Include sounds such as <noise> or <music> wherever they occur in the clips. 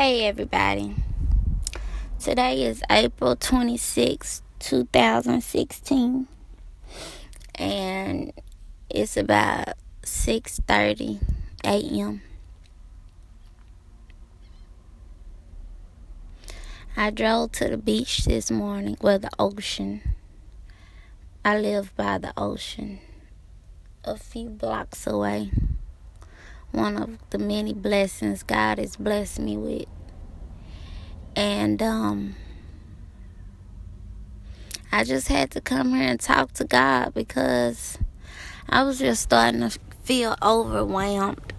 Hey everybody. Today is April 26, 2016. And it's about 6:30 a.m. I drove to the beach this morning, well the ocean. I live by the ocean a few blocks away one of the many blessings God has blessed me with. And um I just had to come here and talk to God because I was just starting to feel overwhelmed.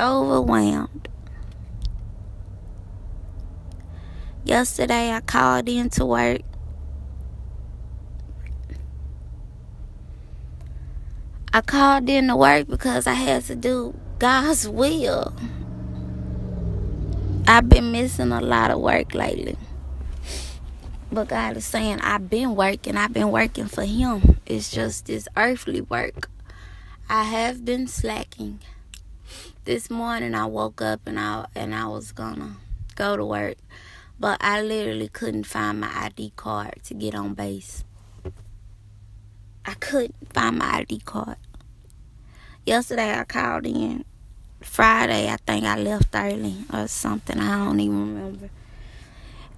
Overwhelmed. Yesterday I called in to work I called in to work because I had to do God's will. I've been missing a lot of work lately. But God is saying, I've been working. I've been working for Him. It's just this earthly work. I have been slacking. This morning I woke up and I and I was gonna go to work, but I literally couldn't find my ID card to get on base. I couldn't find my ID card. Yesterday I called in. Friday I think I left early or something. I don't even remember.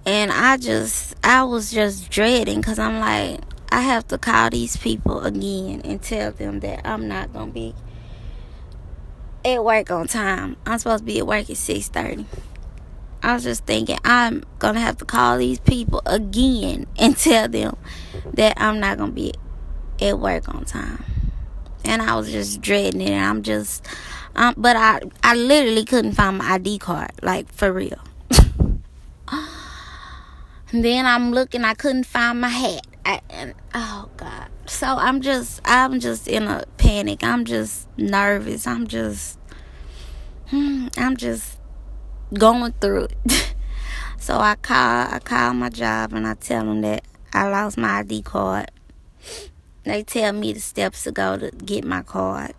And I just, I was just dreading because I'm like, I have to call these people again and tell them that I'm not going to be at work on time. I'm supposed to be at work at 6.30. I was just thinking I'm going to have to call these people again and tell them that I'm not going to be at work on time and I was just dreading it. I'm just, um, but I, I literally couldn't find my ID card, like for real. <laughs> then I'm looking, I couldn't find my hat. I, and oh God, so I'm just, I'm just in a panic. I'm just nervous. I'm just, hmm, I'm just going through it. <laughs> so I call, I call my job and I tell them that I lost my ID card they tell me the steps to go to get my card.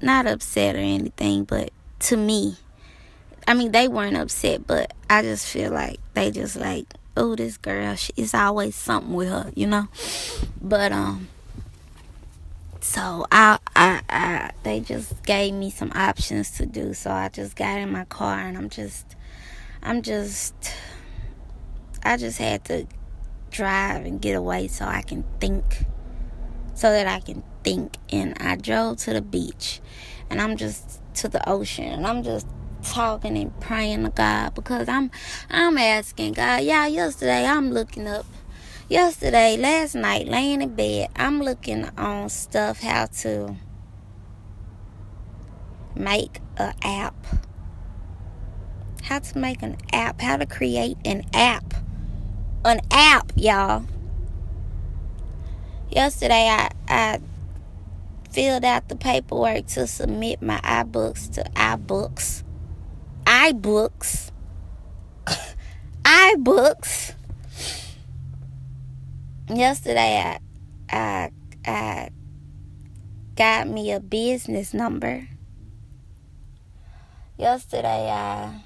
Not upset or anything, but to me, I mean, they weren't upset, but I just feel like they just like, oh, this girl, she, it's always something with her, you know. But um, so I, I, I, they just gave me some options to do. So I just got in my car and I'm just, I'm just, I just had to drive and get away so I can think. So that I can think. And I drove to the beach and I'm just to the ocean and I'm just talking and praying to God because I'm I'm asking God, yeah, yesterday I'm looking up yesterday, last night, laying in bed, I'm looking on stuff how to make an app. How to make an app, how to create an app an app, y'all. Yesterday, I, I filled out the paperwork to submit my iBooks to iBooks. iBooks. <coughs> iBooks. Yesterday, I, I, I got me a business number. Yesterday, I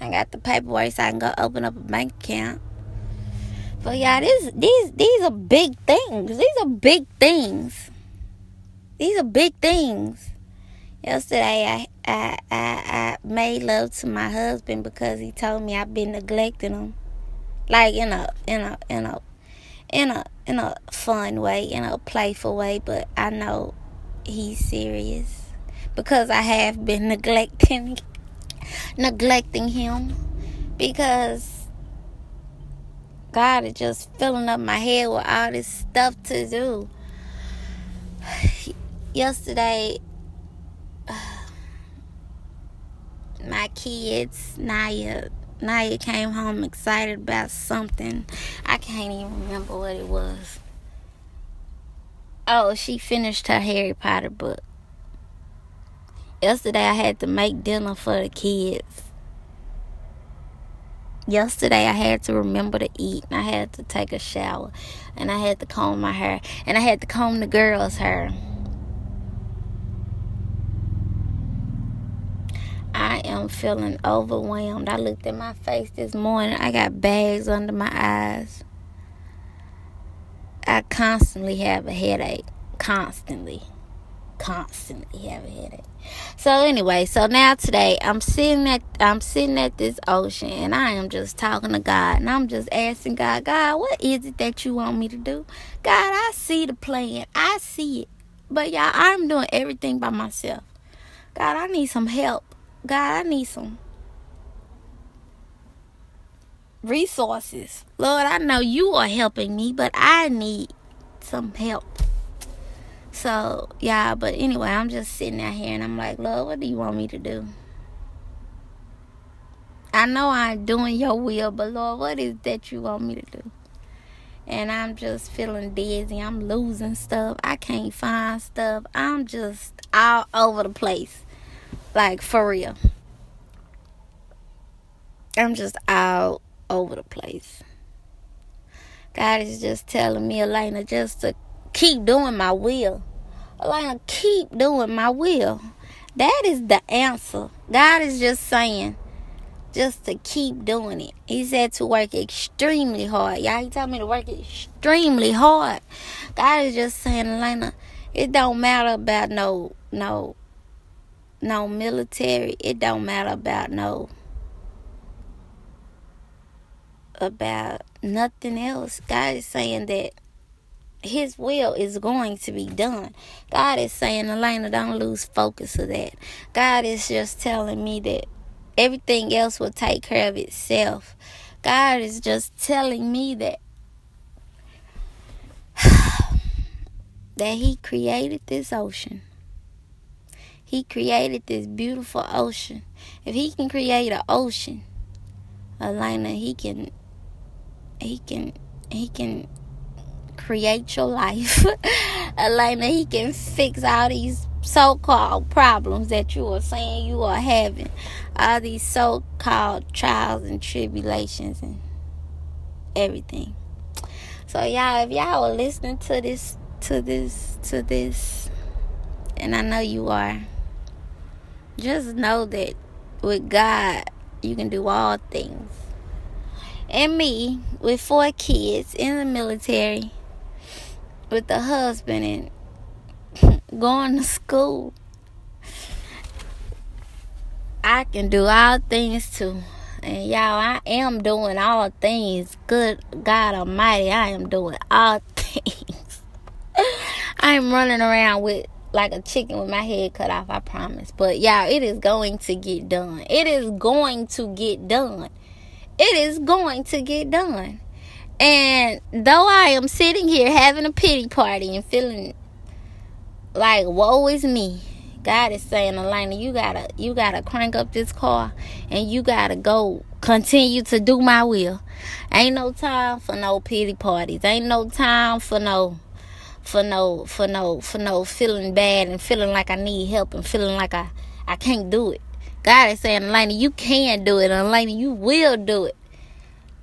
I got the paperwork so I can go open up a bank account. But yeah, this these these are big things. These are big things. These are big things. Yesterday I I I, I made love to my husband because he told me I've been neglecting him. Like in a in a in a in a in a fun way, in a playful way, but I know he's serious because I have been <laughs> neglecting neglecting him because God is just filling up my head with all this stuff to do. <sighs> Yesterday, <sighs> my kids, Naya, Naya came home excited about something. I can't even remember what it was. Oh, she finished her Harry Potter book. Yesterday I had to make dinner for the kids. Yesterday I had to remember to eat and I had to take a shower and I had to comb my hair and I had to comb the girls' hair. I am feeling overwhelmed. I looked at my face this morning. I got bags under my eyes. I constantly have a headache. Constantly. Constantly have a headache. So anyway, so now today I'm sitting at I'm sitting at this ocean and I am just talking to God and I'm just asking God, God, what is it that you want me to do? God, I see the plan. I see it. But y'all, I'm doing everything by myself. God, I need some help. God, I need some resources. Lord, I know you are helping me, but I need some help. So, yeah, but anyway, I'm just sitting out here and I'm like, Lord, what do you want me to do? I know I'm doing your will, but Lord, what is that you want me to do? And I'm just feeling dizzy. I'm losing stuff. I can't find stuff. I'm just all over the place. Like, for real. I'm just all over the place. God is just telling me, Elena, just to keep doing my will. Elena, keep doing my will. That is the answer. God is just saying, just to keep doing it. He said to work extremely hard. Y'all, he told me to work extremely hard. God is just saying, Elena, it don't matter about no, no, no military. It don't matter about no, about nothing else. God is saying that his will is going to be done. God is saying, Elena, don't lose focus of that. God is just telling me that everything else will take care of itself. God is just telling me that <sighs> that he created this ocean. He created this beautiful ocean. If he can create an ocean, Elena, he can he can he can create your life. <laughs> Elena, he can fix all these so-called problems that you are saying you are having. All these so-called trials and tribulations and everything. So y'all, if y'all are listening to this, to this, to this, and I know you are, just know that with God, you can do all things. And me, with four kids in the military, with a husband and <laughs> going to school. I can do all things too. And y'all, I am doing all things. Good God Almighty, I am doing all <laughs> things. I am running around with like a chicken with my head cut off, I promise. But y'all, it is going to get done. It is going to get done. It is going to get done. And though I am sitting here having a pity party and feeling like woe is me, God is saying, Elena, you gotta you gotta crank up this car and you gotta go continue to do my will. Ain't no time for no pity parties. Ain't no time for no for no for no for no feeling bad and feeling like I need help and feeling like I I can't do it. God is saying, Elena, you can do it. Elena, you will do it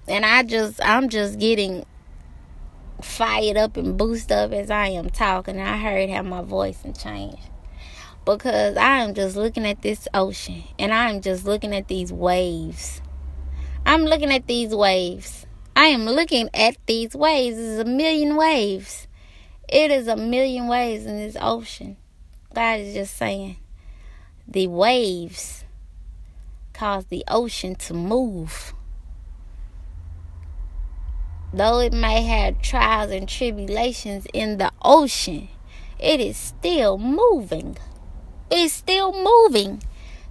and I just I'm just getting fired up and boosted up as I am talking. I heard how my voice and changed because I am just looking at this ocean and I'm just looking at these waves. I'm looking at these waves. I am looking at these waves. There's a million waves. It is a million waves in this ocean. God is just saying the waves cause the ocean to move though it may have trials and tribulations in the ocean, it is still moving. It's still moving.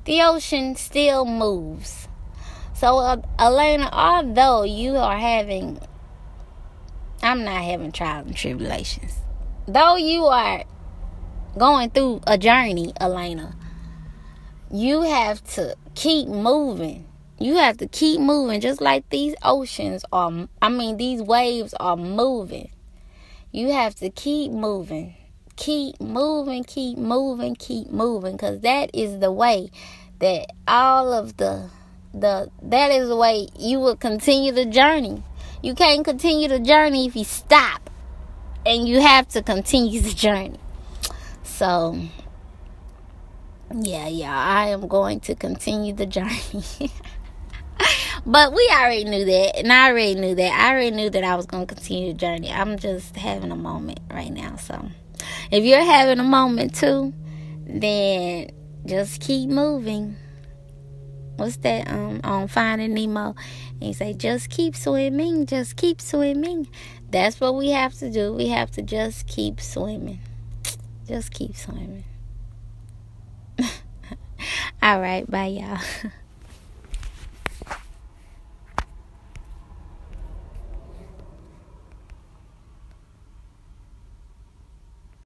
The ocean still moves. So, uh, Elena, although you are having, I'm not having trials and tribulations. Though you are going through a journey, Elena, you have to keep moving you have to keep moving just like these oceans are i mean these waves are moving. You have to keep moving. Keep moving keep moving keep moving because that is the way that all of the the that is the way you will continue the journey. You can't continue the journey if you stop and you have to continue <laughs> the journey. So yeah, yeah, I am going to continue the journey. <laughs> but we already knew that, and I already knew that. I already knew that I was going to continue the journey. I'm just having a moment right now. So, if you're having a moment too, then just keep moving. What's that um on Finding Nemo? And he say, just keep swimming, just keep swimming. That's what we have to do. We have to just keep swimming. Just keep swimming. <laughs> All right, bye y'all. <laughs>